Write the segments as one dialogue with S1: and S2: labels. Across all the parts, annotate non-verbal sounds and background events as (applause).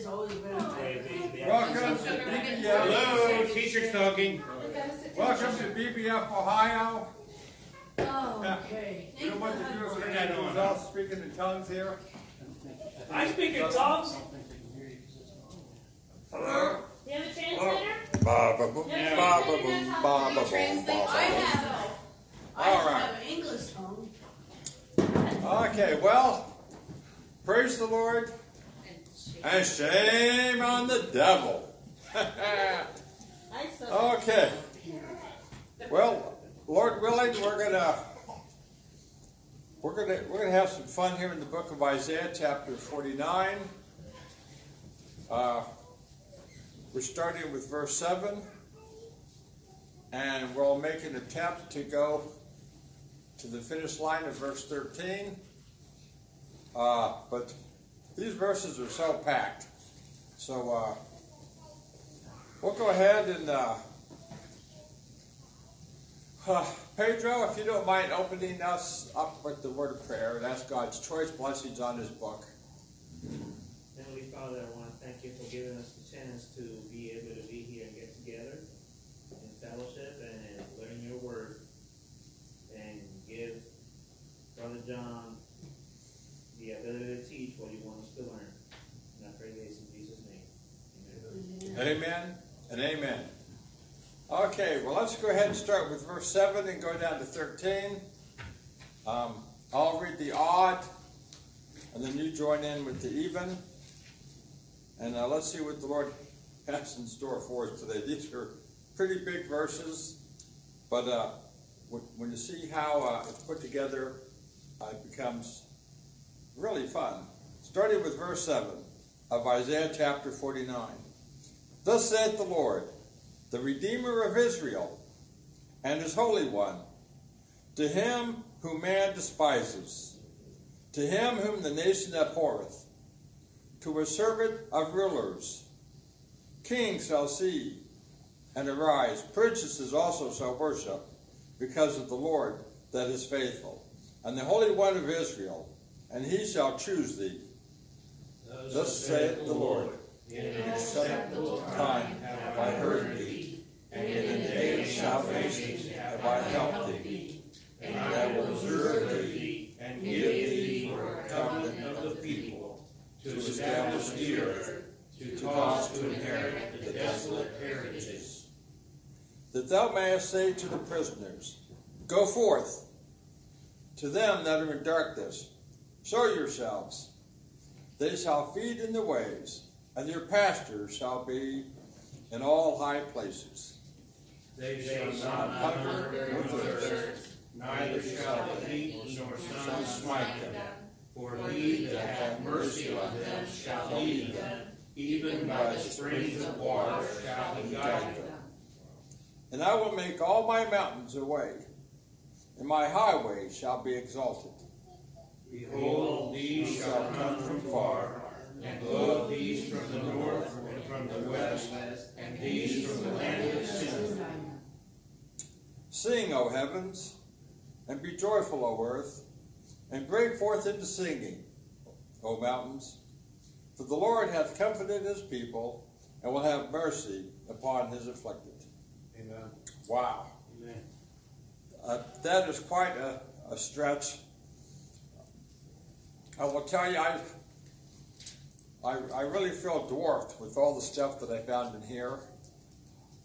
S1: has always been a
S2: They- they- they-
S3: Welcome to BBF.
S2: Hello, teacher talking.
S3: Welcome to BBF Ohio.
S1: Oh, okay.
S3: You know what to do if
S2: Turn that
S3: anyone's
S2: on.
S3: else speaking in tongues here?
S2: I speak in tongues.
S3: Hello?
S4: Do you have a translator?
S3: Ba ba boom,
S4: Yeah.
S3: ba ba boom, ba ba boom,
S1: Translate.
S3: ba
S1: I
S3: ba
S1: have, I
S3: All right.
S1: have an English tongue.
S3: boom. Okay, well, praise the Lord and shame on the devil. Okay. Well, Lord willing, we're gonna we're gonna we're gonna have some fun here in the book of Isaiah, chapter forty-nine. Uh, we're starting with verse seven, and we'll make an attempt to go to the finish line of verse thirteen. Uh, but these verses are so packed, so uh, we'll go ahead and. Uh, uh, Pedro, if you don't mind opening us up with the word of prayer and ask God's choice blessings on his book.
S2: Heavenly Father, I want to thank you for giving us the chance to be able to be here and get together in fellowship and learn your word and give Brother John the ability to teach what you want us to learn. And I pray this in Jesus' name. Amen.
S3: And amen. Okay, well, let's go ahead and start with verse 7 and go down to 13. Um, I'll read the odd, and then you join in with the even. And uh, let's see what the Lord has in store for us today. These are pretty big verses, but uh, when, when you see how uh, it's put together, uh, it becomes really fun. Starting with verse 7 of Isaiah chapter 49. Thus saith the Lord, the Redeemer of Israel, and his Holy One, to him whom man despises, to him whom the nation abhorreth, to a servant of rulers. Kings shall see and arise, princesses also shall worship, because of the Lord that is faithful, and the Holy One of Israel, and he shall choose thee. Thus saith the Lord, in an acceptable time have I heard thee, and in the day of salvation have I helped thee. And I will preserve thee, and give thee for a covenant of the people, to establish the earth, to cause to inherit the desolate heritages. That thou mayest say to the prisoners, Go forth. To them that are in darkness, show yourselves. They shall feed in the ways, and your pastures shall be in all high places.
S5: They shall not hunger nor thirst, neither shall the heat nor sun smite them. For he that hath mercy on them shall lead them, even by the springs of water shall he guide them.
S3: And I will make all my mountains a way, and my highways shall be exalted.
S5: Behold, these shall come from far, and lo, these from the north and from the west, and these from the land of sin.
S3: Sing, O heavens, and be joyful, O earth, and break forth into singing, O mountains. For the Lord hath comforted his people, and will have mercy upon his afflicted.
S5: Amen.
S3: Wow.
S5: Amen.
S3: Uh, that is quite a, a stretch. I will tell you, I, I, I really feel dwarfed with all the stuff that I found in here.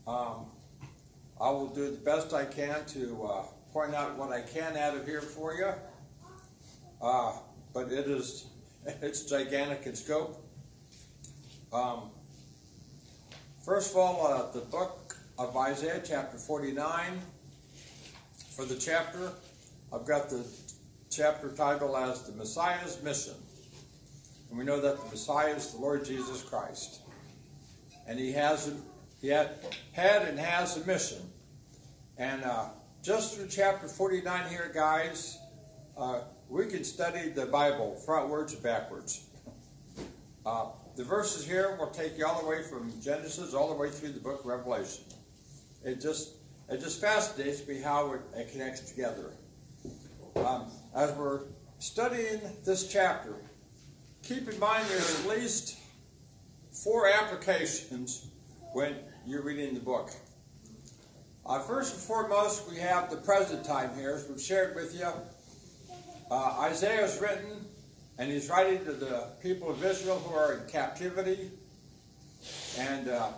S3: Um, I will do the best I can to uh, point out what I can out of here for you. Uh, but it is, (laughs) it's gigantic in scope. Um, first of all, uh, the book of Isaiah, chapter 49 for the chapter. I've got the chapter title as The Messiah's Mission. And we know that the Messiah is the Lord Jesus Christ. And he has he had, had and has a mission. And uh, just through chapter 49 here, guys, uh, we can study the Bible frontwards and backwards. Uh, the verses here will take you all the way from Genesis all the way through the book of Revelation. It just it just fascinates me how it, it connects together. Um, as we're studying this chapter, keep in mind there's at least four applications when you're reading the book. Uh, first and foremost, we have the present time here, as we've shared with you. Uh, Isaiah is written, and he's writing to the people of Israel who are in captivity. And, uh,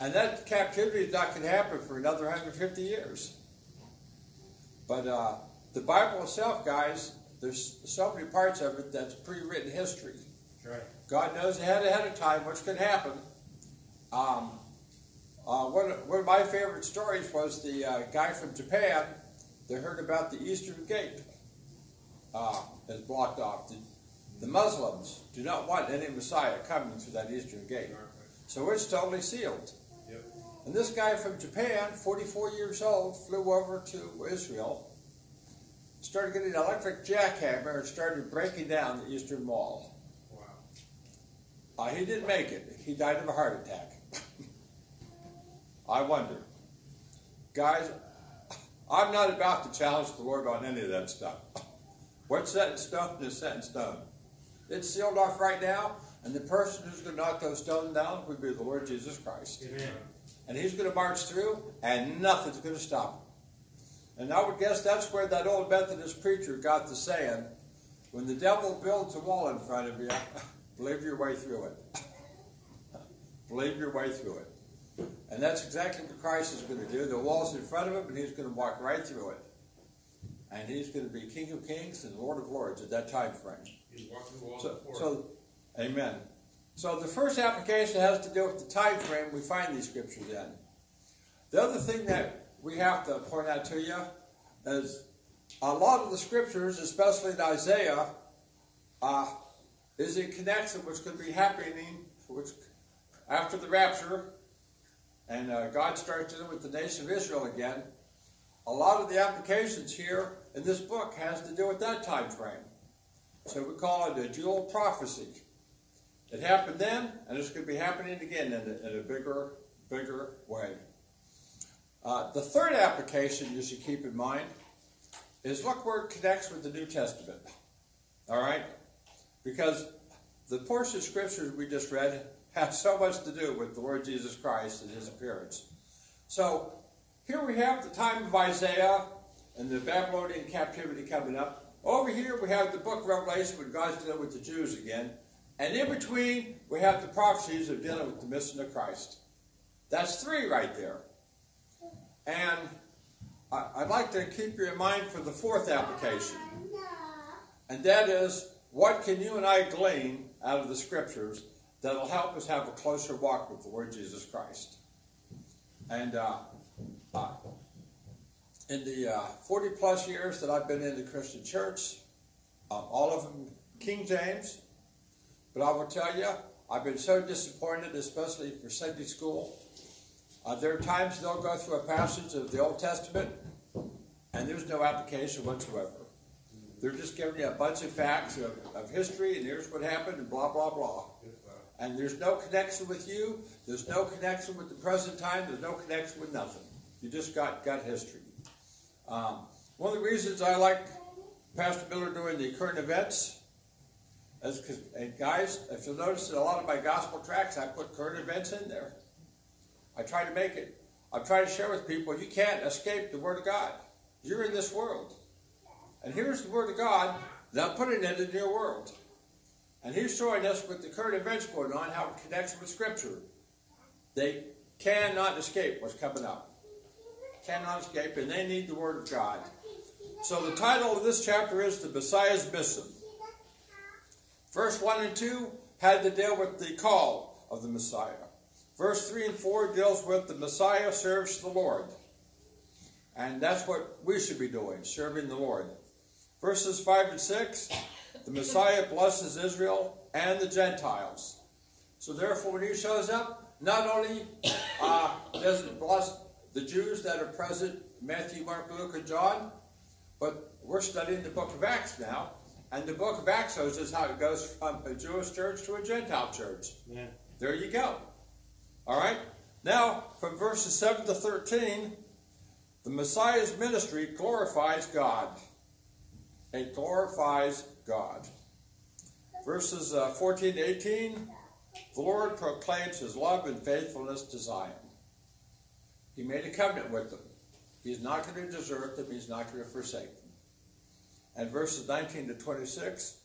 S3: and that captivity is not going to happen for another 150 years. But uh, the Bible itself, guys, there's so many parts of it that's pre-written history.
S5: Right.
S3: God knows ahead ahead of time what's going to happen. Um, uh, one, of- one of my favorite stories was the uh, guy from Japan that heard about the Eastern Gate uh, is blocked off. The, the Muslims do not want any Messiah coming through that Eastern Gate. So it's totally sealed.
S5: Yep.
S3: And this guy from Japan, 44 years old, flew over to Israel, started getting an electric jackhammer, and started breaking down the Eastern Wall.
S5: Wow.
S3: Uh, he didn't make it. He died of a heart attack. (laughs) I wonder. Guys, I'm not about to challenge the Lord on any of that stuff. (laughs) What's set in stone is set in stone. It's sealed off right now, and the person who's going to knock those stones down would be the Lord Jesus Christ.
S5: Amen.
S3: And he's going to march through, and nothing's going to stop him. And I would guess that's where that old Methodist preacher got the saying, when the devil builds a wall in front of you, (laughs) believe your way through it. (laughs) believe your way through it. And that's exactly what Christ is going to do. The wall's in front of him, and he's going to walk right through it. And he's going to be King of Kings and Lord of Lords at that time frame.
S5: He's walking the wall
S3: So, so, amen. So the first application has to do with the time frame we find these scriptures in. The other thing that we have to point out to you is a lot of the scriptures, especially in Isaiah, uh, is in connection going to be happening which, after the rapture, and uh, God starts dealing with the nation of Israel again. A lot of the applications here in this book has to do with that time frame. So we call it a dual prophecy. It happened then, and it's going to be happening again in a, in a bigger, bigger way. Uh, the third application you should keep in mind is look where it connects with the New Testament. All right? Because the portion of scriptures we just read has so much to do with the Lord Jesus Christ and his appearance. So here we have the time of Isaiah and the Babylonian captivity coming up. Over here we have the book of Revelation when God's dealing with the Jews again. And in between we have the prophecies of dealing with the mission of Christ. That's three right there. And I'd like to keep you in mind for the fourth application. And that is, what can you and I glean out of the scriptures that'll help us have a closer walk with the Lord Jesus Christ? And uh, uh, in the uh, 40 plus years that I've been in the Christian church, um, all of them King James, but I will tell you, I've been so disappointed, especially for Sunday school. Uh, there are times they'll go through a passage of the Old Testament, and there's no application whatsoever. They're just giving you a bunch of facts of, of history, and here's what happened, and blah, blah, blah. And there's no connection with you. There's no connection with the present time. There's no connection with nothing. You just got, got history. Um, one of the reasons I like Pastor Miller doing the current events is because, guys, if you'll notice in a lot of my gospel tracks, I put current events in there. I try to make it. I try to share with people you can't escape the Word of God. You're in this world. And here's the Word of God, I'm putting it in your world. And he's showing us with the current events going on how it connects with Scripture. They cannot escape what's coming up. Cannot escape, and they need the Word of God. So the title of this chapter is The Messiah's Mission. Verse 1 and 2 had to deal with the call of the Messiah. Verse 3 and 4 deals with the Messiah serves the Lord. And that's what we should be doing, serving the Lord. Verses 5 and 6, the Messiah blesses Israel and the Gentiles. So therefore, when he shows up, not only uh, does it bless the Jews that are present, Matthew, Mark, Luke, and John, but we're studying the book of Acts now. And the book of Acts shows us how it goes from a Jewish church to a Gentile church.
S2: Yeah.
S3: There you go. All right? Now, from verses 7 to 13, the Messiah's ministry glorifies God. It glorifies God. Verses uh, 14 to 18, the Lord proclaims his love and faithfulness to Zion. He made a covenant with them. He's not going to desert them, he's not going to forsake them. And verses 19 to 26,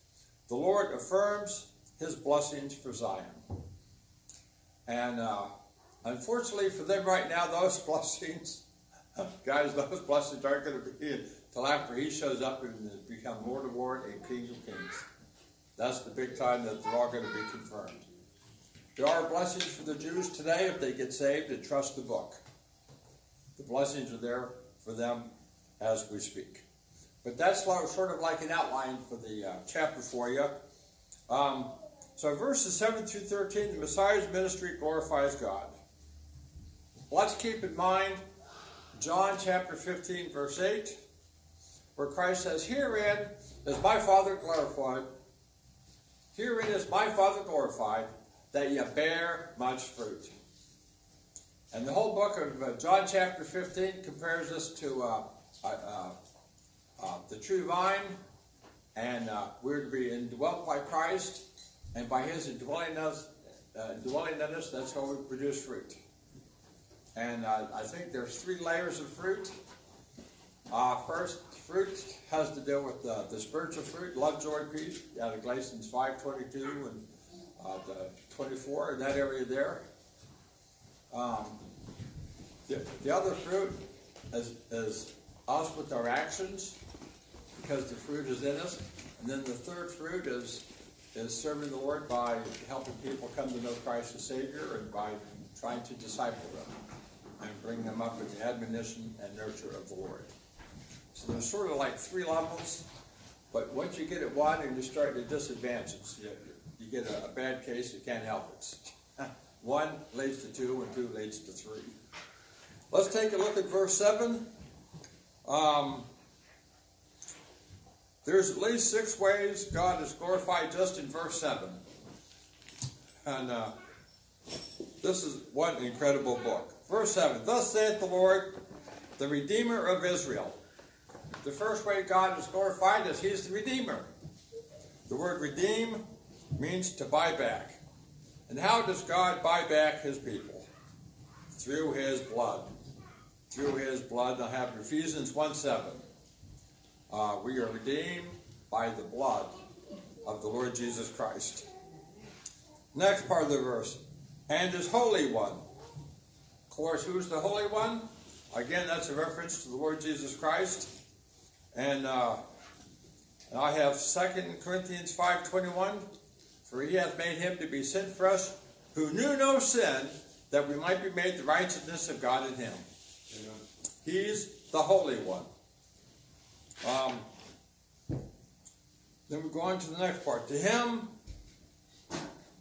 S3: the Lord affirms his blessings for Zion. And uh, unfortunately for them right now, those (laughs) blessings, guys, those blessings aren't going to be until after he shows up and has become Lord of Lords and King of Kings. That's the big time that they're all going to be confirmed. There are blessings for the Jews today if they get saved and trust the book. The blessings are there for them as we speak. But that's sort of like an outline for the uh, chapter for you. Um, so verses 7 through 13, the Messiah's ministry glorifies God. Let's keep in mind John chapter 15, verse 8, where Christ says, Herein is my Father glorified. Herein is my Father glorified, that ye bear much fruit. And the whole book of uh, John chapter 15 compares us to uh, uh, uh, the true vine, and uh, we're to be indwelt by Christ, and by His indwelling us, uh, dwelling in us, that's how we produce fruit. And I think there's three layers of fruit. first, fruit has to do with the spiritual fruit, love, joy, peace, out of Galatians 5:22 and the 24 in that area there. Um, the, the other fruit is, is us with our actions, because the fruit is in us. And then the third fruit is is serving the Lord by helping people come to know Christ as Savior and by trying to disciple them and bring them up in the admonition and nurture of the Lord. So there's sort of like three levels, but once you get at one and you start to disadvantage, you, you get a, a bad case, you can't help it. (laughs) one leads to two, and two leads to three. Let's take a look at verse 7. Um, there's at least six ways God is glorified just in verse 7. And uh, this is one incredible book. Verse 7 Thus saith the Lord, the Redeemer of Israel. The first way God is glorified is He's the Redeemer. The word redeem means to buy back. And how does God buy back His people? Through His blood. Through His blood. I have Ephesians 1 7. Uh, we are redeemed by the blood of the Lord Jesus Christ. Next part of the verse, and his Holy One. Of course, who's the Holy One? Again, that's a reference to the Lord Jesus Christ. And, uh, and I have 2 Corinthians 5.21, for he hath made him to be sin for us, who knew no sin, that we might be made the righteousness of God in him. Amen. He's the Holy One. Um, then we go on to the next part. To him,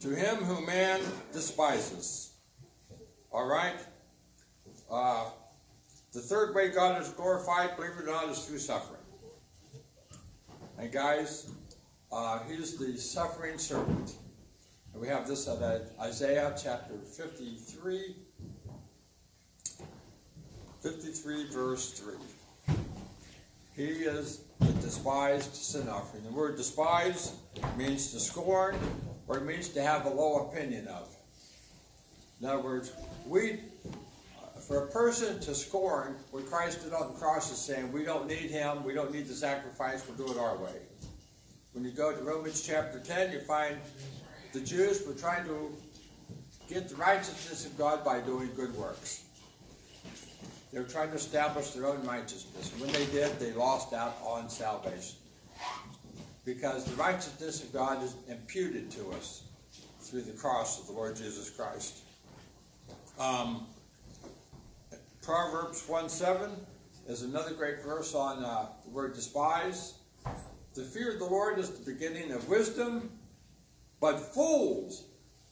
S3: to him who man despises. All right? Uh, the third way God is glorified, believe it or not, is through suffering. And guys, uh, he's the suffering servant. And we have this at Isaiah chapter 53, 53 verse 3. He is the despised sin offering. The word despise means to scorn, or it means to have a low opinion of. In other words, we, for a person to scorn what Christ did on the cross is saying, we don't need him, we don't need the sacrifice, we'll do it our way. When you go to Romans chapter 10, you find the Jews were trying to get the righteousness of God by doing good works. They were trying to establish their own righteousness. When they did, they lost out on salvation. Because the righteousness of God is imputed to us through the cross of the Lord Jesus Christ. Um, Proverbs 1 7 is another great verse on uh, the word despise. The fear of the Lord is the beginning of wisdom, but fools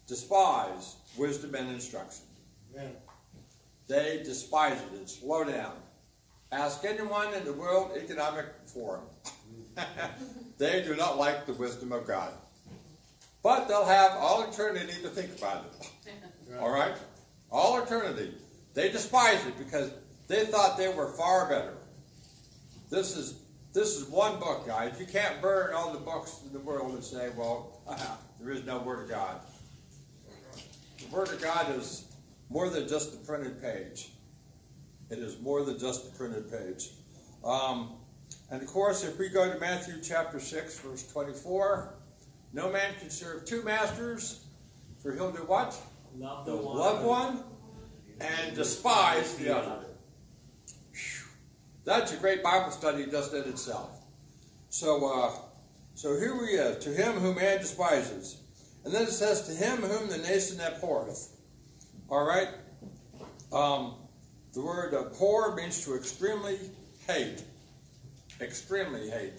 S3: despise wisdom and instruction. Amen. They despise it. It's low down. Ask anyone in the World Economic Forum. (laughs) they do not like the wisdom of God. But they'll have all eternity to think about it. (laughs) All right? All eternity. They despise it because they thought they were far better. This is this is one book, guys. You can't burn all the books in the world and say, well, (laughs) there is no Word of God. The Word of God is more than just the printed page. It is more than just the printed page. Um, and of course, if we go to Matthew chapter 6, verse 24, no man can serve two masters, for he'll do what?
S2: Love
S3: The
S2: one.
S3: love one and despise the other. That's a great Bible study just in itself. So, uh, so here we are. To him whom man despises. And then it says, to him whom the nation abhorreth. All right? Um, the word abhor means to extremely hate. Extremely hate.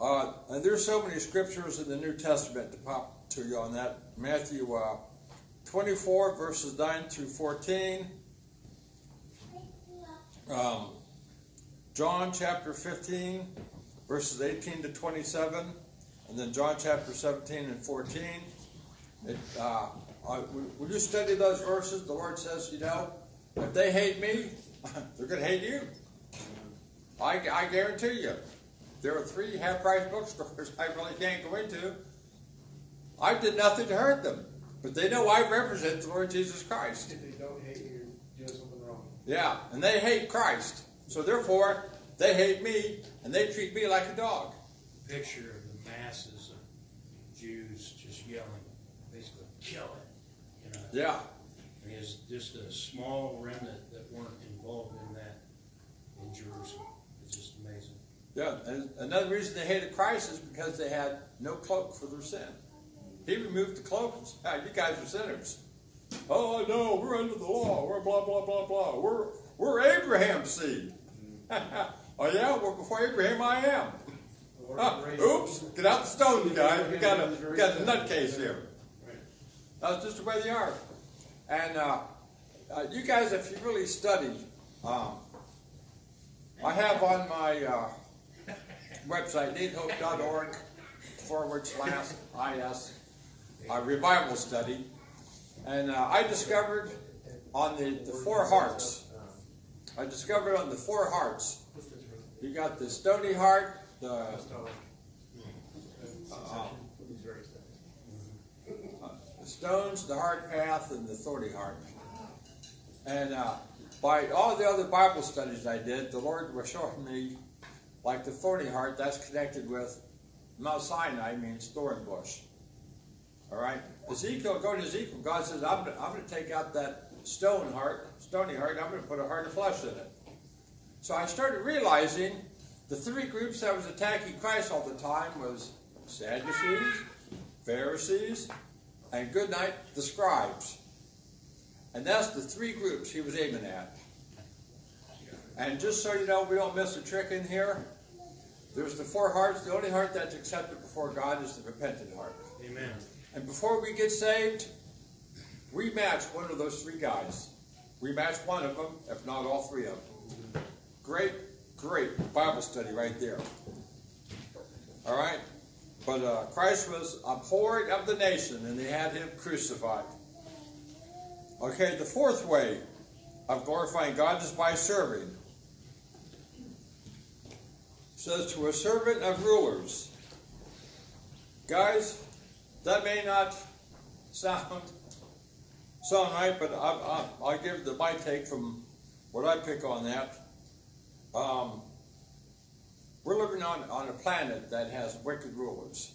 S3: Uh, and there's so many scriptures in the New Testament to pop to you on that. Matthew uh, 24, verses 9 through 14. Um, John chapter 15, verses 18 to 27. And then John chapter 17 and 14. It, uh, uh, when you study those verses, the Lord says, you know, if they hate me, (laughs) they're going to hate you. I, I guarantee you. There are three half price bookstores (laughs) I really can't go into. I did nothing to hurt them, but they know I represent the Lord Jesus Christ.
S6: If they don't hate you, you're doing something wrong.
S3: Yeah, and they hate Christ. So therefore, they hate me, and they treat me like a dog.
S5: Picture of the masses of Jews just yelling, basically, kill it. You know,
S3: Yeah,
S5: I mean, it's just a small remnant that weren't involved in that in Jerusalem. It's just amazing.
S3: yeah. And another reason they hated Christ is because they had no cloak for their sin. He removed the cloak and said, "Ah, "You guys are sinners." Oh no, we're under the law. We're blah blah blah blah. We're we're Abraham's seed. (laughs) oh yeah, well before Abraham I am.
S6: The Lord raised- (laughs)
S3: oops, get out the stone, you guys. We got a we got a nutcase here. That's just the way they are. And uh, uh, you guys, if you really study, um, I have on my uh, website, needhope.org forward slash is a revival study. And uh, I discovered on the, the four hearts, I discovered on the four hearts, you got the stony heart, the uh, the stones, the hard path, and the thorny heart. And uh, by all the other Bible studies I did, the Lord was showing me, like the thorny heart, that's connected with Mount Sinai means thorn bush. All right? Ezekiel, go to Ezekiel. God says, I'm, going to take out that stone heart, stony heart, I'm going to put a heart of flesh in it. So I started realizing the three groups that was attacking Christ all the time was Sadducees, Pharisees, and good night, the scribes. And that's the three groups he was aiming at. And just so you know, we don't miss a trick in here. There's the four hearts. The only heart that's accepted before God is the repentant heart.
S5: Amen.
S3: And before we get saved, we match one of those three guys. We match one of them, if not all three of them. Great, great Bible study right there. All right? But uh, Christ was abhorred of the nation, and they had him crucified. Okay, the fourth way of glorifying God is by serving. It says to a servant of rulers. Guys, that may not (laughs) sound sound right, but I, I, I'll give the my take from what I pick on that. Um, we're living on, on a planet that has wicked rulers.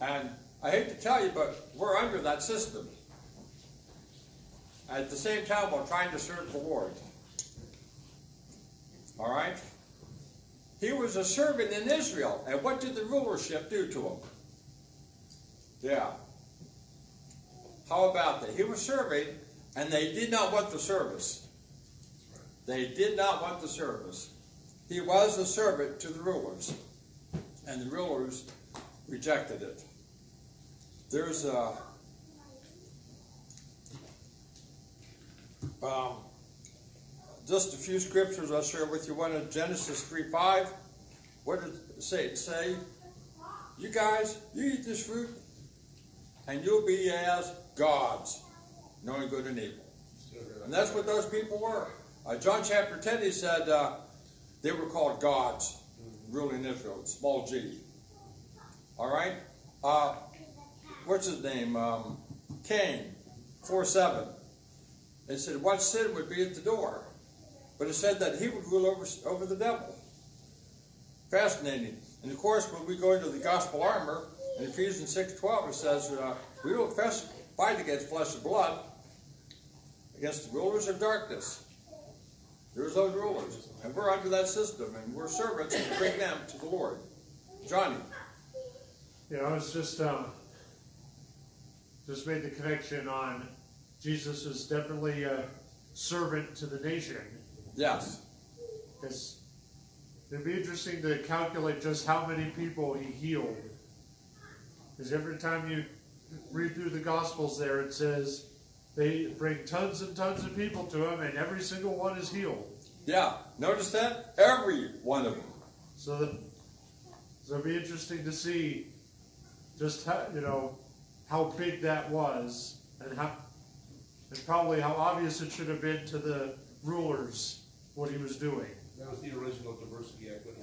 S3: And I hate to tell you, but we're under that system. At the same time, while trying to serve the Lord. All right? He was a servant in Israel. And what did the rulership do to him? Yeah. How about that? He was serving, and they did not want the service. They did not want the service. He was a servant to the rulers, and the rulers rejected it. There's a. Um, just a few scriptures I'll share with you. One in Genesis 3 5. What did it say? It say, You guys, you eat this fruit, and you'll be as gods, knowing good and evil. And that's what those people were. Uh, John chapter 10, he said uh, they were called gods, ruling Israel, small g. All right? Uh, what's his name? Um, Cain, 4 7. It said, What sin would be at the door? But it said that he would rule over, over the devil. Fascinating. And of course, when we go into the gospel armor, in Ephesians 6 12, it says, uh, We don't fight against flesh and blood, against the rulers of darkness. There's those rulers. And we're under that system, and we're servants to bring them to the Lord. Johnny.
S6: Yeah, I was just, uh, just made the connection on Jesus is definitely a servant to the nation.
S3: Yes.
S6: Because it'd be interesting to calculate just how many people he healed. Because every time you read through the Gospels there, it says they bring tons and tons of people to him, and every single one is healed.
S3: Yeah. Notice that? Every one of them.
S6: So that so it'd be interesting to see just how you know how big that was and how and probably how obvious it should have been to the rulers what he was doing.
S5: That was the original diversity act when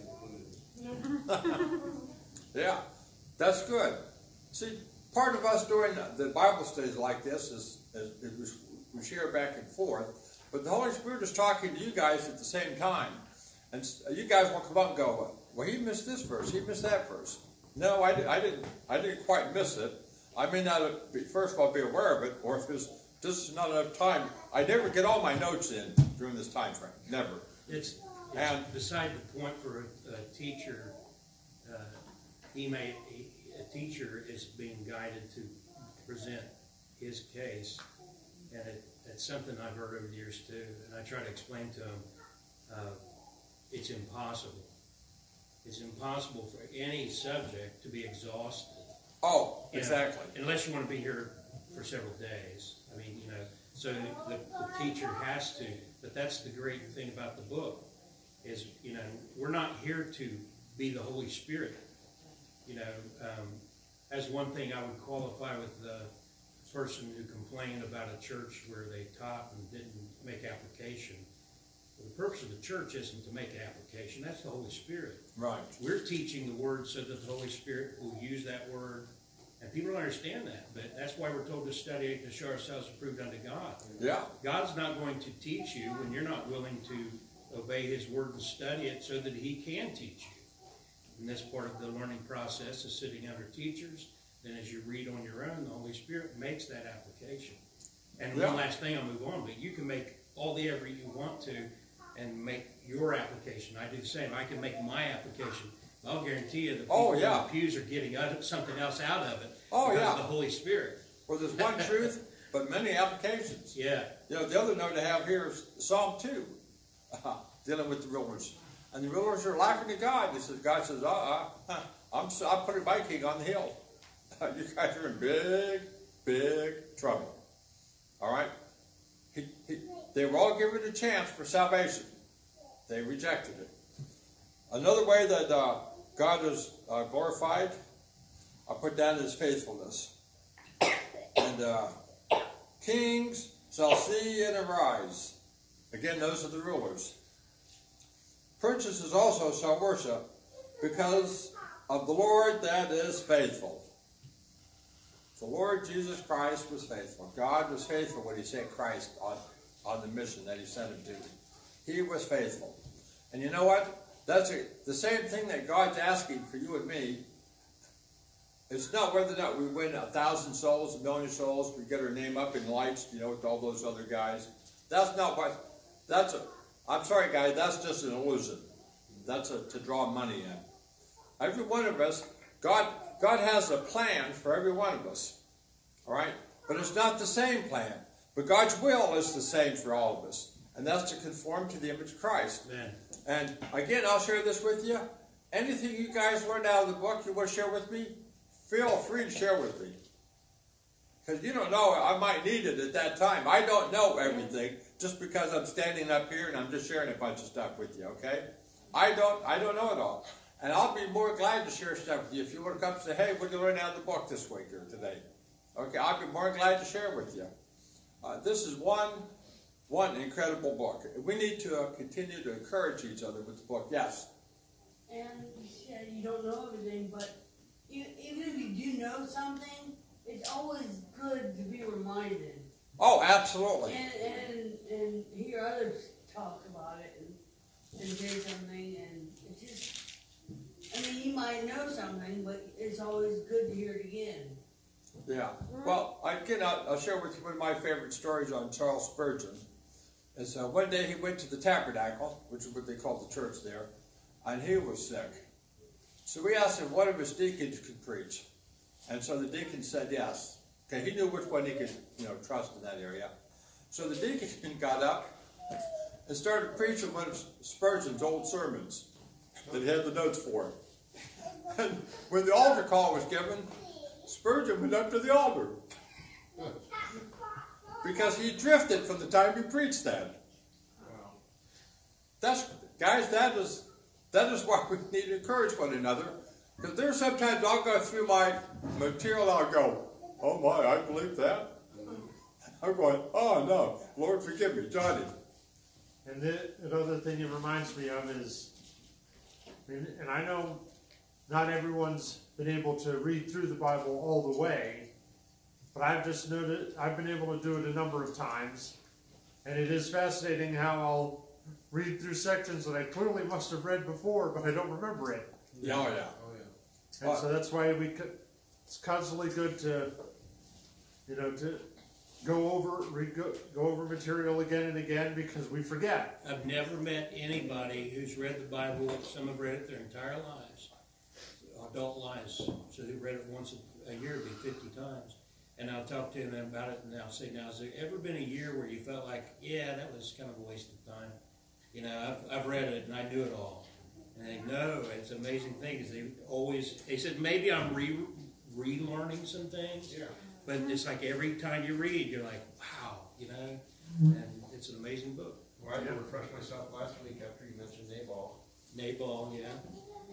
S5: I included. (laughs)
S3: Yeah. That's good. See, part of us doing the Bible studies like this is, is, is we share back and forth, but the Holy Spirit is talking to you guys at the same time. And you guys will come up and go, well, he missed this verse, he missed that verse. No, I, di- I didn't. I didn't quite miss it. I may not be, first of all be aware of it, or if there's this is not enough time. I never get all my notes in during this time frame. Never.
S7: It's,
S3: And-
S7: beside the point for a, a teacher, uh, he may, a teacher is being guided to present his case. And it, it's something I've heard over the years too, and I try to explain to him, uh, it's impossible. It's impossible for any subject to be exhausted.
S3: Oh,
S7: you know,
S3: exactly.
S7: Unless you want to be here for several days. I mean, you know, so the, the teacher has to, but that's the great thing about the book, is, you know, we're not here to be the Holy Spirit. You know, um, as one thing I would qualify with the person who complained about a church where they taught and didn't make application. The purpose of the church isn't to make an application, that's the Holy Spirit.
S3: Right.
S7: We're teaching the word so that the Holy Spirit will use that word. And people don't understand that, but that's why we're told to study to show ourselves approved unto God.
S3: Yeah.
S7: God's not going to teach you when you're not willing to obey His word and study it so that He can teach you. And this part of the learning process is sitting under teachers. Then as you read on your own, the Holy Spirit makes that application. And
S3: Yeah.
S7: one last thing, I'll move on, but you can make all the effort you want to and make your application. I do the same. I can make my application. I'll guarantee you the people
S3: Oh,
S7: in the pews are getting something else out of it
S3: Oh, yeah.
S7: of the Holy Spirit.
S3: Well, there's one (laughs) truth, but many applications.
S7: Yeah.
S3: You know, the other note I have here is Psalm 2, dealing with the rulers. And the rulers are laughing at God. He says, God says, uh uh, I'm, I'm putting my king on the hill. You guys are in big, big trouble. All right? He, he, they were all given a chance for salvation. They rejected it. Another way that uh, God is uh, glorified, I put down his faithfulness. And uh, kings shall see and arise. Again, those are the rulers. Princes also shall worship because of the Lord that is faithful. The Lord Jesus Christ was faithful. God was faithful when he sent Christ on, on the mission that he sent him to. He was faithful. And you know what? That's a, the same thing that God's asking for you and me. It's not whether or not we win a thousand souls, a million souls, we get our name up in lights, you know, with all those other guys. That's not what, that's a, I'm sorry guys, that's just an illusion. That's a, to draw money in. Every one of us, God, God has a plan for every one of us. All right? But it's not the same plan. But God's will is the same for all of us. And that's to conform to the image of Christ.
S7: Man.
S3: And again, I'll share this with you. Anything you guys learned out of the book you want to share with me, feel free to share with me. Because you don't know, I might need it at that time. I don't know everything just because I'm standing up here and I'm just sharing a bunch of stuff with you, okay? I don't I don't know it all. And I'll be more glad to share stuff with you if you want to come and say, hey, what did you learn out of the book this week or today? Okay, I'll be more glad to share with you. Uh, this is one one incredible book. We need to uh, continue to encourage each other with the book. Yes.
S1: And yeah, you don't know everything, but e- even if you do know something, it's always good to be reminded
S3: Oh, absolutely.
S1: and and and hear others talk about it and and say something and it's just. I mean, you might know something, but it's always good to hear it again.
S3: Yeah. Well, I can. I'll, share with you one of my favorite stories on Charles Spurgeon. Is uh, one day he went to the Tabernacle, which is what they call the church there, and he was sick. So we asked him what of his deacons could preach, and so the deacon said yes. Okay, he knew which one he could, you know, trust in that area. So the deacon (laughs) got up and started preaching one of Spurgeon's old sermons that he had the notes for. And when the altar call was given, Spurgeon went up to the altar because he drifted from the time he preached that. That's guys. That is that is why we need to encourage one another. Because there's sometimes I'll go through my material. I'll go, oh my, I believe that. I'm going, oh no, Lord forgive me, Johnny.
S6: And the, another thing it reminds me of is, and, and I know not everyone's been able to read through the Bible all the way, but I've just noted I've been able to do it a number of times, and it is fascinating how I'll read through sections that I clearly must have read before, but I don't remember it.
S3: Yeah, oh yeah.
S5: Oh, yeah.
S6: And so that's why we it's constantly good to you know to go over re- go, go over material again and again because we forget.
S7: I've never met anybody who's read the Bible, some have read it their entire lives, adult lives, so who read it once a, a year, it'd be fifty times. And I'll talk to them about it, and I'll say, now, has there ever been a year where you felt like, yeah, that was kind of a waste of time? You know, I've, I've read it and I knew it all. And they know, it's an amazing thing, because they always, they said, maybe I'm re, relearning some things.
S5: Yeah.
S7: But it's like every time you read, you're like, wow, you know, and it's an amazing book.
S5: Well, I had to refresh myself last week after you mentioned Nabal.
S7: Nabal, yeah.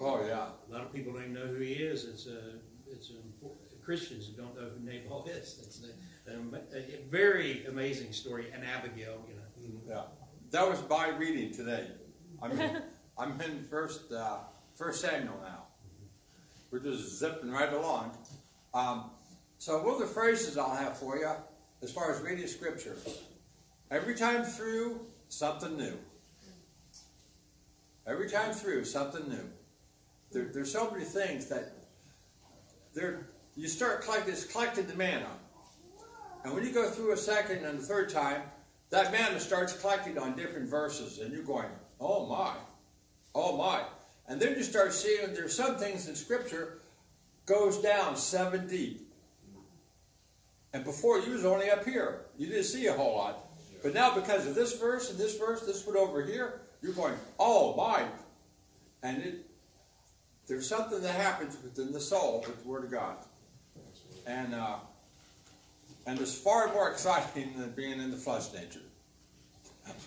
S3: Oh yeah.
S7: A lot of people don't even know who he is. It's a, it's a, Christians who don't know who Nabal (laughs) is. It's a, a, a very amazing story. And Abigail, you know.
S3: Yeah, that was by reading today. I'm in, (laughs) I'm in first uh, First Samuel now. We're just zipping right along. Um, so one of the phrases I'll have for you, as far as reading Scripture, every time through something new. Every time through something new. There, there's so many things that there you start collecting, collecting the manna, and when you go through a second and a third time, that manna starts collecting on different verses, and you're going, oh my, oh my. And then you start seeing there's some things in Scripture goes down seven deep. And before you was only up here. You didn't see a whole lot. But now because of this verse and this verse, this one over here, you're going, oh my. And it there's something that happens within the soul with the Word of God. And uh, and it's far more exciting than being in the flesh nature.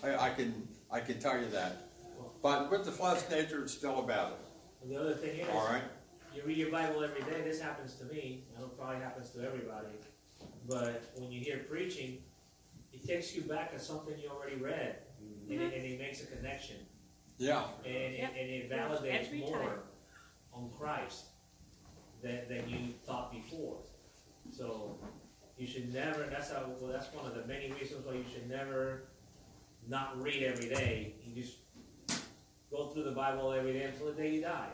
S3: I, I can I can tell you that. But with the flesh nature, it's still a battle.
S2: And the other thing is,
S3: All right.
S2: you read your Bible every day. This happens to me. I know it probably happens to everybody. But when you hear preaching, it takes you back to something you already read, and, it, and it makes a connection,
S3: Yeah.
S2: and, it-
S4: Yep.
S2: and it validates more
S4: time.
S2: On Christ than, than you thought before. So you should never. That's how. Well, that's one of the many reasons why you should never not read every day. You just go through the Bible every day until the day you die,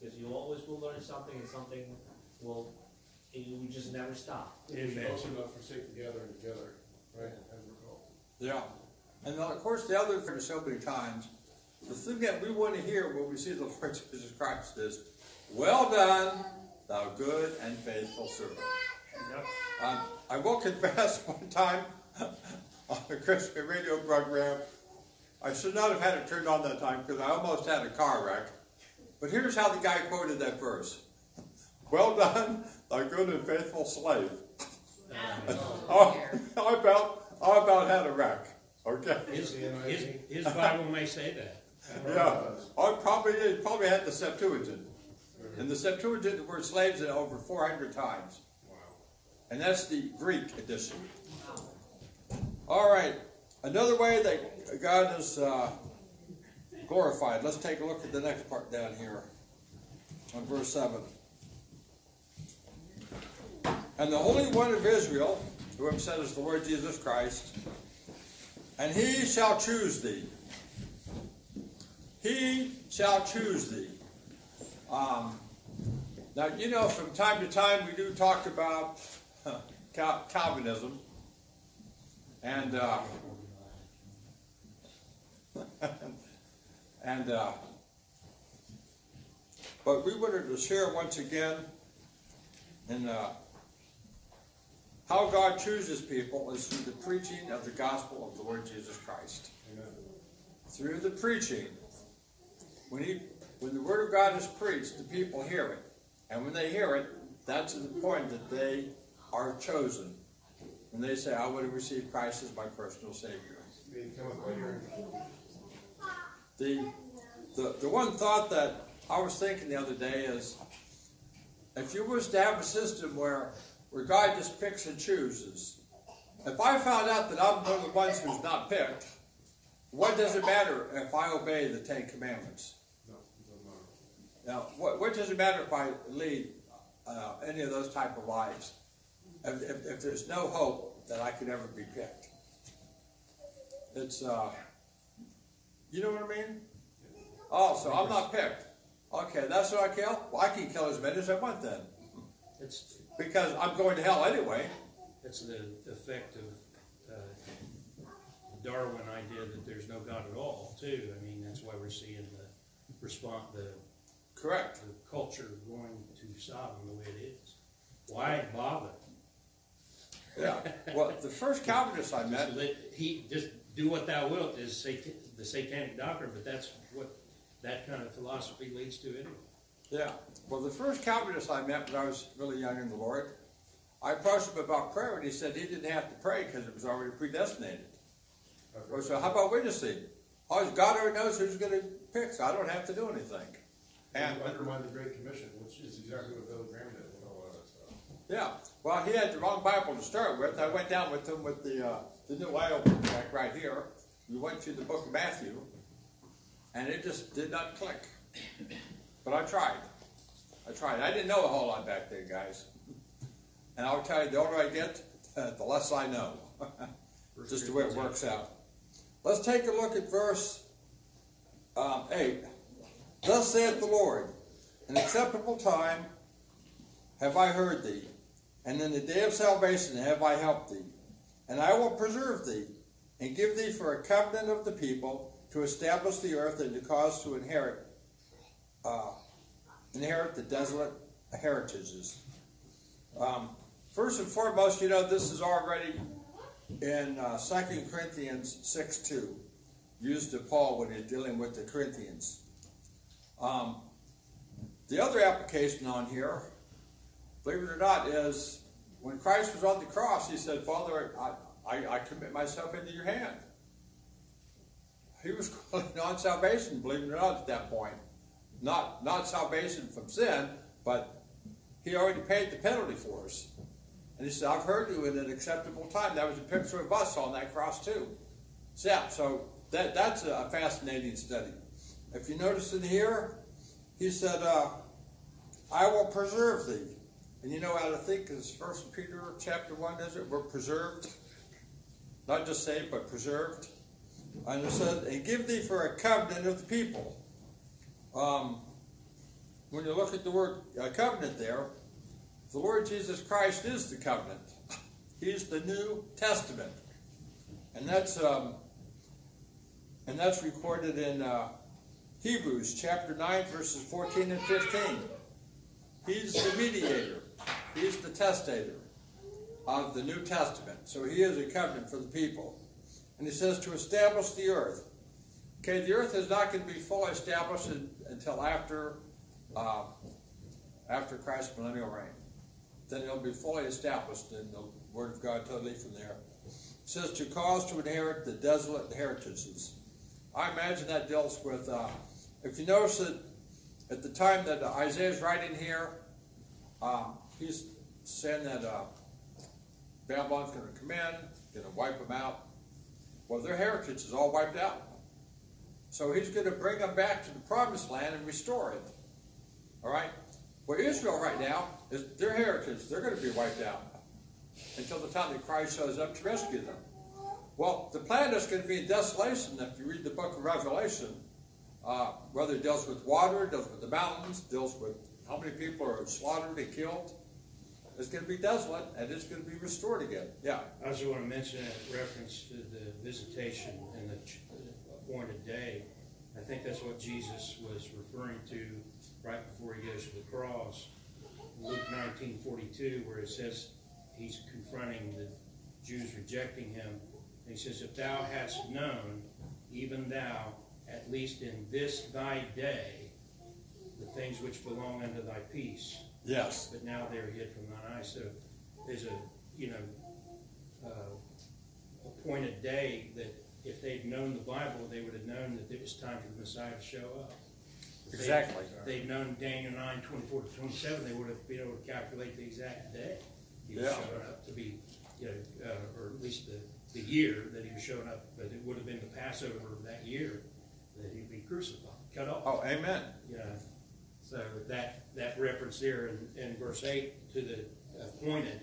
S2: because you always will learn something, and something will. You will just never stop.
S7: Amen.
S5: Also not forsake the gathering together, right, as we're called.
S3: Yeah. And of course, the other thing so many times, the thing that we want to hear when we see the Lord (laughs) Jesus Christ is, well done, thou good and faithful servant.
S6: Yep.
S3: Um, I will (laughs) confess one time on a Christian radio program, I should not have had it turned on that time because I almost had a car wreck. But here's how the guy quoted that verse. Well done, thy good and faithful slave. (laughs) Oh, I about, I about had a wreck. Okay.
S7: His, his, his Bible may say that.
S3: Yeah, I probably did, probably had the Septuagint. In the Septuagint, the word slaves is over 400 times.
S5: Wow.
S3: And that's the Greek edition. All right, another way that God is uh, glorified. Let's take a look at the next part down here on verse 7. and the Holy One of Israel, who have said is the Lord Jesus Christ, and he shall choose thee. He shall choose thee. Um, now, you know, from time to time we do talk about Cal- Calvinism, and uh, (laughs) and uh, but we wanted to share once again in uh, how God chooses people is through the preaching of the gospel of the Lord Jesus Christ. Through the preaching, when he when the word of God is preached, the people hear it, and when they hear it, that's the point that they are chosen. When they say, "I want to receive Christ as my personal Savior." The, the the one thought that I was thinking the other day is, if you was to have a system where where God just picks and chooses, if I found out that I'm one of the ones who's not picked, what does it matter if I obey the Ten Commandments? Now, what, what does it matter if I lead uh, any of those type of lives? If, if, if there's no hope that I could ever be picked, it's uh, you know what I mean? Oh, so I'm not picked. Okay, that's what I kill. Well, I can kill as many as I want then,
S7: It's,
S3: because I'm going to hell anyway.
S7: it's the effect of, uh, Darwin idea that there's no God at all, too. I mean, that's why we're seeing the response, the,
S3: Correct.
S7: the culture going to Sodom the way it is. Why bother?
S3: Yeah. Well, the first Calvinist I met,
S7: He, just do what thou wilt is sat- the satanic doctrine, but that's what that kind of philosophy leads to anyway.
S3: yeah. Well, the first Calvinist I met when I was really young in the Lord, I approached him about prayer, and he said he didn't have to pray because it was already predestinated. Well, so how about witnessing? Oh, God already knows who's going to pick, so I don't have to do anything. And
S8: undermine the Great Commission, which is exactly what Billy Graham did with all that stuff.
S3: yeah, well, he had the wrong Bible to start with. I went down with him with the uh, the New Eye Open back right here. We went through the Book of Matthew, and it just did not click. But I tried. I tried. I didn't know a whole lot back then, guys. And I'll tell you, the older I get, (laughs) the less I know. (laughs) just the way it works out. Let's take a look at verse um, 8. Thus saith the Lord, an acceptable time have I heard thee, and in the day of salvation have I helped thee. And I will preserve thee, and give thee for a covenant of the people to establish the earth and to cause to inherit uh, inherit the desolate heritages. Um, first and foremost, you know this is already in uh, 2 Corinthians 6 2, used to Paul when he's dealing with the Corinthians. Um, the other application on here, believe it or not, is when Christ was on the cross, he said, Father, I, I, I commit myself into your hand. He was (laughs) calling on salvation, believe it or not, at that point. Not, not salvation from sin, but he already paid the penalty for us. And he said, I've heard you in an acceptable time. That was a picture of us on that cross, too. So, so that, that's a fascinating study. If you notice in here, he said, uh, I will preserve thee. And you know how to think is First Peter chapter 1, is it? We're preserved. Not just saved, but preserved. And it said, and give thee for a covenant of the people. Um, when you look at the word uh, covenant there, the Lord Jesus Christ is the covenant. (laughs) He's the New Testament, and that's um, and that's recorded in uh, Hebrews chapter nine, verses fourteen and fifteen. He's the mediator. He's the testator of the New Testament. So he is a covenant for the people, and he says to establish the earth. Okay, the earth is not going to be fully established until after uh, after Christ's millennial reign then it'll be fully established in the Word of God totally from there. It says to cause to inherit the desolate inheritances. I imagine that deals with, uh, if you notice that at the time that Isaiah is writing here, uh, he's saying that uh, Babylon's going to come in, going to wipe them out. Well, their heritage is all wiped out. So he's going to bring them back to the promised land and restore it. All right? Well, Israel right now, is their heritage, they're going to be wiped out until the time that Christ shows up to rescue them. Well, the planet is going to be in desolation if you read the book of Revelation. Uh, whether it deals with water, deals with the mountains, deals with how many people are slaughtered and killed. It's going to be desolate and it's going to be restored again. Yeah.
S7: I also want to mention in reference to the visitation and the appointed day. I think that's what Jesus was referring to right before he goes to the cross. Luke nineteen forty-two, where it says he's confronting the Jews rejecting him. And he says, If thou hadst known, even thou, at least in this thy day, the things which belong unto thy peace,
S3: Yes.
S7: but now they're hid from thine eyes. So there's a, you know, uh, appointed day that if they'd known the Bible, they would have known that it was time for the Messiah to show up. If they-
S3: Exactly.
S7: They'd known Daniel 9, 24 to 27, they would have been able to calculate the exact day he was
S3: Yeah.
S7: showing up to be, you know, uh, or at least the, the year that he was showing up, but it would have been the Passover of that year that he'd be crucified, cut off.
S3: Oh, amen.
S7: You know, so that, that reference there in, in verse eight to the appointed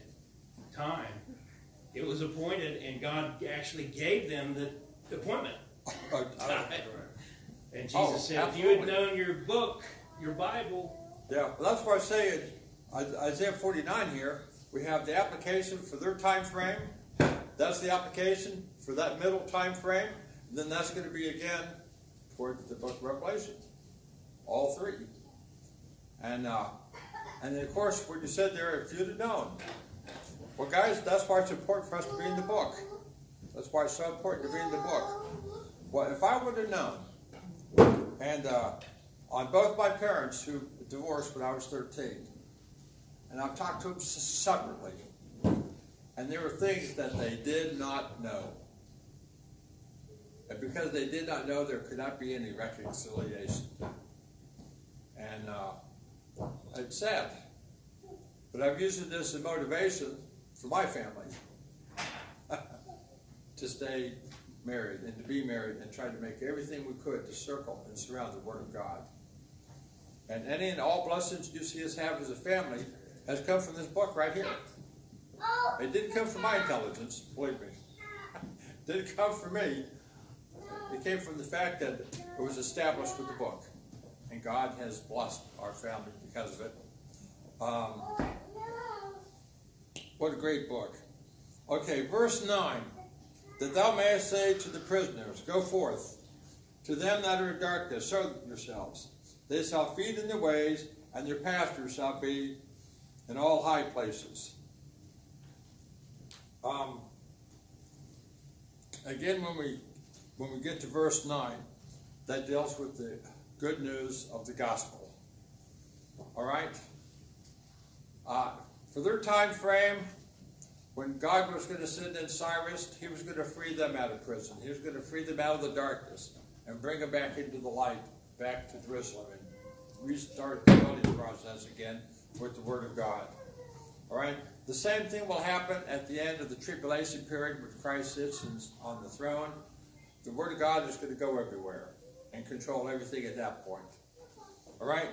S7: time, it was appointed and God actually gave them the appointment. (laughs)
S3: Uh,
S7: And
S3: Oh,
S7: Jesus said, if you had known your book, your Bible,
S3: Yeah, well, that's why I say in I- Isaiah 49 here, we have the application for their time frame. That's the application for that middle time frame. And then that's going to be again toward the book of Revelation. All three. And uh, and then of course, what you said there, if you'd have known. Well, guys, that's why it's important for us to be in the book. That's why it's so important to be in the book. Well, if I would have known, and uh, on both my parents who divorced when I was 13, and I've talked to them separately, and there were things that they did not know. And because they did not know, there could not be any reconciliation. And uh, it's sad. But I've used it as a motivation for my family (laughs) to stay married and to be married and try to make everything we could to circle and surround the Word of God. And any and all blessings you see us have as a family has come from this book right here. It didn't come from my intelligence, believe me. (laughs) It didn't come from me. It came from the fact that it was established with the book. And God has blessed our family because of it. Um, what a great book. Okay, verse 9. That thou mayest say to the prisoners, Go forth. To them that are in darkness, show yourselves. They shall feed in the ways, and their pastures shall be in all high places. Um, again, when we when we get to verse nine, that deals with the good news of the gospel. All right. Uh, for their time frame, when God was going to send in Cyrus, He was going to free them out of prison. He was going to free them out of the darkness and bring them back into the light, back to Jerusalem, and restart the building process again with the Word of God. All right. The same thing will happen at the end of the tribulation period when Christ sits on the throne. The Word of God is going to go everywhere and control everything at that point. All right?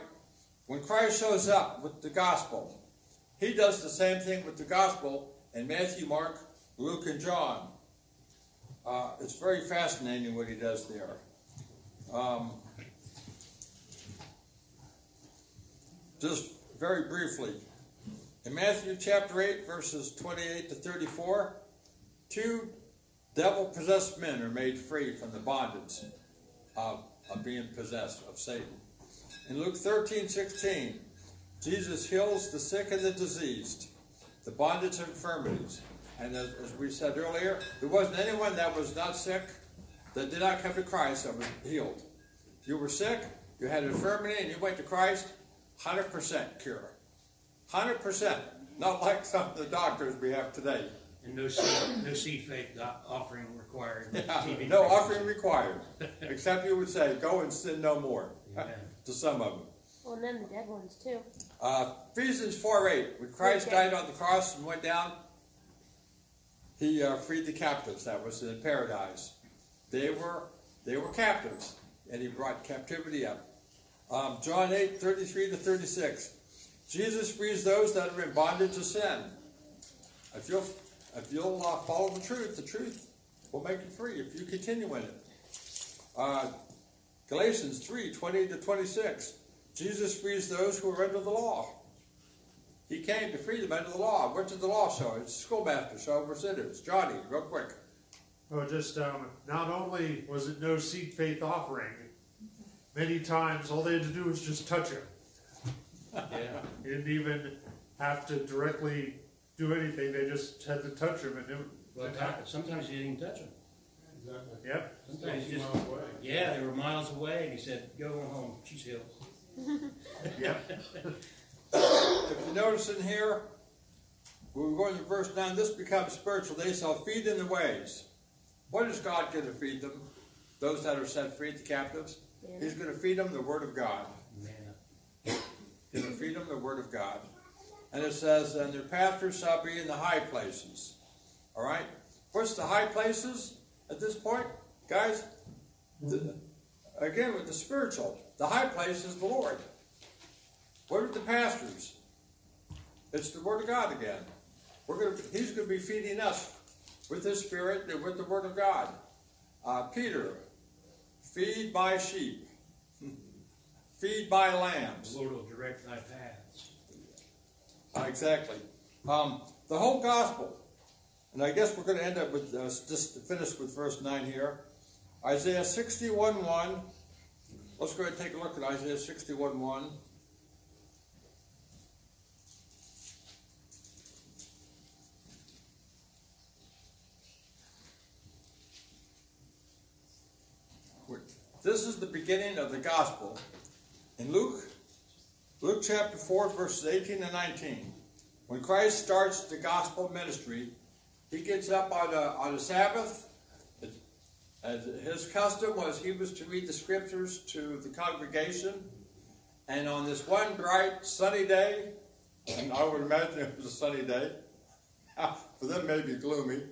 S3: When Christ shows up with the gospel, he does the same thing with the gospel in Matthew, Mark, Luke, and John. Uh, it's very fascinating what he does there. Um, just very briefly, in Matthew chapter 8, verses 28 to 34, two devil possessed men are made free from the bondage of, of being possessed of Satan. In Luke 13, 16, Jesus heals the sick and the diseased, the bondage and infirmities. And as, as we said earlier, there wasn't anyone that was not sick that did not come to Christ that was healed. If you were sick, you had an infirmity, and you went to Christ, 100% cure. 100%. Not like some of the doctors we have today.
S7: And no seed, no seed faith offering required.
S3: Yeah, (laughs) no offering required, except you would say, "Go and sin no more."
S7: Amen. (laughs)
S3: to some of them.
S4: Well, and then the dead ones too.
S3: Uh, Ephesians four eight. When Christ
S4: Okay.
S3: died on the cross and went down, he uh, freed the captives that was in paradise. They were they were captives, and he brought captivity up. Um, John eight thirty three to thirty six. Jesus frees those that are in bondage to sin. If you'll, if you'll uh, follow the truth, the truth will make you free if you continue in it. Uh, Galatians 3 20 to 26. Jesus frees those who are under the law. He came to free them under the law. What did the law show? It's schoolmaster, show recidives. Johnny, real quick.
S6: Oh, just um, not only was it no seed faith offering, many times all they had to do was just touch him. (laughs)
S7: Yeah.
S6: You didn't even have to directly do anything. They just had to touch him, and it,
S7: Well, ti- sometimes you didn't even touch them.
S8: Exactly.
S6: yep.
S7: Sometimes you just,
S8: miles away.
S7: yeah, they were miles away, and he said, "Go on home, she's healed." (laughs)
S6: Yep.
S3: If you notice in here, we're going to verse 9, this becomes spiritual. They shall feed in the ways. What is God going to feed them? Those that are set free, the captives? He's going to feed them the Word of God.
S7: Manna.
S3: He's going to feed them the Word of God. And it says, and their pastors shall be in the high places. All right? What's the high places at this point? Guys, the, again with the spiritual, the high place is the Lord. What are the pastors? It's the Word of God again. We're gonna, he's going to be feeding us with His Spirit and with the Word of God. Uh, Peter, feed my sheep, (laughs) feed my lambs. The.
S7: Lord will direct thy paths.
S3: Uh, exactly. Um, the whole gospel, and I guess we're going to end up with uh, just to finish with verse 9 here. Isaiah 61 1. Let's go ahead and take a look at Isaiah 61 1. This is the beginning of the gospel. In Luke, Luke chapter 4, verses 18 and 19. When Christ starts the gospel ministry, he gets up on a, on Sabbath. As his custom was, he was to read the scriptures to the congregation. And on this one bright, sunny day, and I would imagine it was a sunny day, for them maybe gloomy,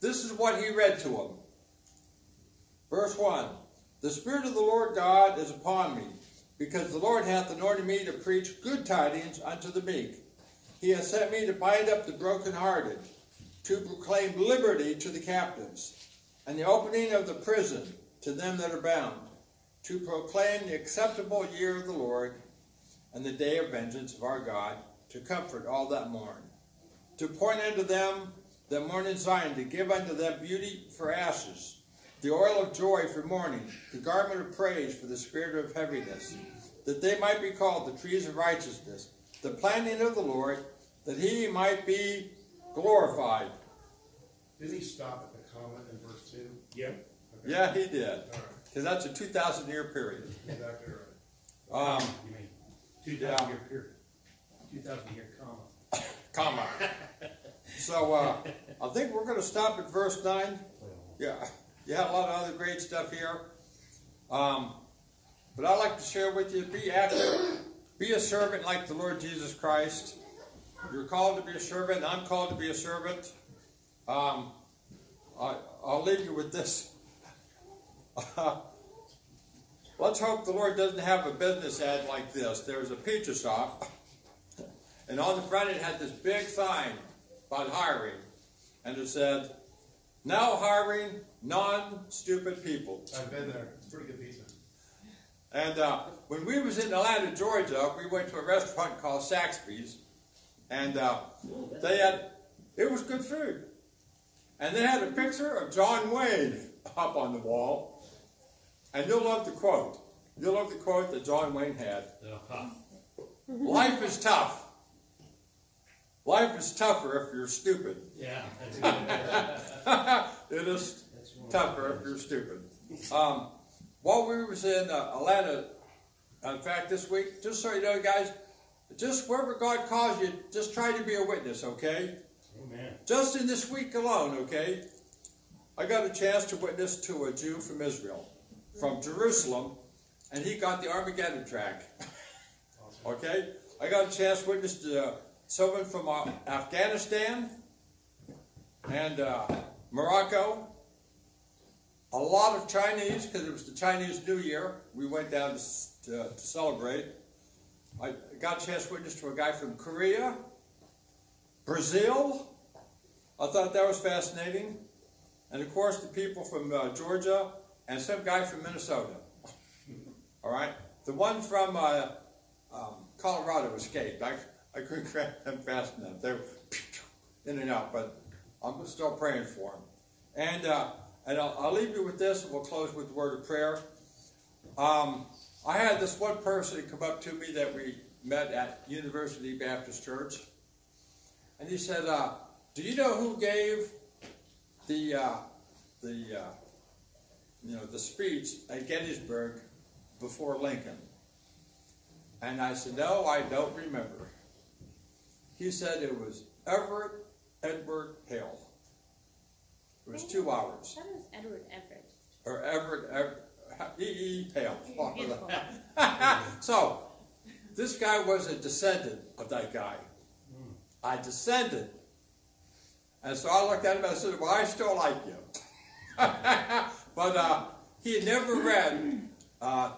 S3: this is what he read to them. Verse 1 The Spirit of the Lord God is upon me, because the Lord hath anointed me to preach good tidings unto the meek. He hath sent me to bind up the brokenhearted, to proclaim liberty to the captives, and the opening of the prison to them that are bound, to proclaim the acceptable year of the Lord, and the day of vengeance of our God, to comfort all that mourn, to point unto them that mourn in Zion, to give unto them beauty for ashes, the oil of joy for mourning, the garment of praise for the spirit of heaviness, that they might be called the trees of righteousness, the planting of the Lord, that he might be glorified.
S8: Didn't he stop at the comma in verse two?
S7: Yep.
S8: Okay.
S3: Yeah, he did.
S8: All right,
S3: Because that's a 2,000 year period.
S8: exactly right.
S3: Um,
S7: You mean two thousand year period, two thousand year comma. (coughs)
S3: comma. So uh, I think we're going to stop at verse 9. Yeah, you had a lot of other great stuff here. Um, but I'd like to share with you be active, be a servant like the Lord Jesus Christ. You're called to be a servant. I'm called to be a servant. Um, I, I'll leave you with this. (laughs) let's hope the Lord doesn't have a business ad like this. There's a pizza shop, and on the front it had this big sign about hiring, and it said, "Now hiring non-stupid people."
S8: I've been there. It's pretty good pizza.
S3: And uh, when we was in Atlanta, Georgia, we went to a restaurant called Saxby's, and uh, they had it was good food, and they had a picture of John Wayne up on the wall, and you'll love the quote. You'll love the quote that John Wayne had.
S7: Uh-huh.
S3: Life is tough. Life is tougher if you're stupid.
S7: Yeah. That's good. (laughs)
S3: it is
S7: That's one.
S3: tougher if you're stupid. Um, while we was in uh, Atlanta, in fact, this week, just so you know, guys, just wherever God calls you, just try to be a witness, okay?
S7: Amen.
S3: Just in this week alone, okay? I got a chance to witness to a Jew from Israel, from Jerusalem, and he got the Armageddon track. okay? I got a chance to witness to uh, someone from uh, Afghanistan and uh, Morocco. A lot of Chinese, because it was the Chinese New Year. We went down to, to, to celebrate. I got a chance to witness to a guy from Korea, Brazil. I thought that was fascinating. And of course, the people from uh, Georgia and some guy from Minnesota. (laughs) All right? The one from uh, um, Colorado escaped. I, I couldn't (laughs) grab them fast enough. They were (laughs) in and out, but I'm still praying for them. And, uh, and I'll, I'll leave you with this, and we'll close with a word of prayer. Um, I had this one person come up to me that we met at University Baptist Church, and he said, uh, "Do you know who gave the uh, the uh, you know the speech at Gettysburg before Lincoln?" And I said, "No, I don't remember." He said it was Everett Edward Hale. It was two hours.
S4: That was Edward Everett.
S3: Or Everett, Everett E. E. Hale. So, this guy was a descendant of that guy. I descended. And so I looked at him and I said, Well, I still like you. (laughs) but uh, he had never read, uh,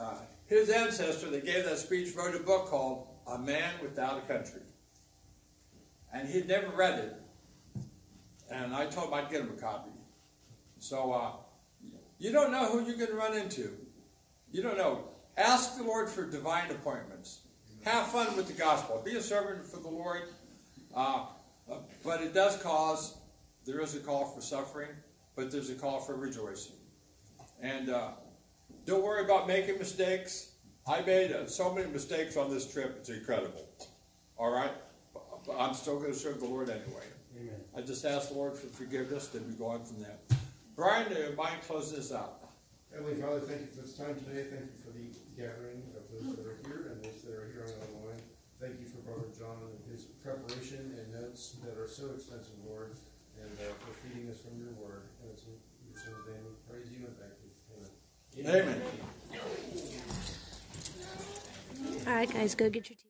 S3: uh, his ancestor that gave that speech wrote a book called A Man Without a Country. And he had never read it. And I told him I'd get him a copy. So, uh, you don't know who you're going to run into. You don't know. Ask the Lord for divine appointments. Have fun with the gospel. Be a servant for the Lord. Uh, uh, but it does cause, there is a call for suffering, but there's a call for rejoicing. And uh, don't worry about making mistakes. I made uh, so many mistakes on this trip, it's incredible. All right? But I'm still going to serve the Lord anyway.
S7: Amen.
S3: I just ask the Lord for forgiveness, then we go on from there. Brian, uh, mind close this out.
S8: Heavenly Father, thank you for this time today. Thank you for the gathering of those that are here and those that are here on the line. Thank you for Brother John and his preparation and notes that are so extensive, Lord, and uh, for feeding us from your word. And it's in your son's name we praise you and thank you. Amen.
S3: Amen.
S4: All right, guys, go get your tea.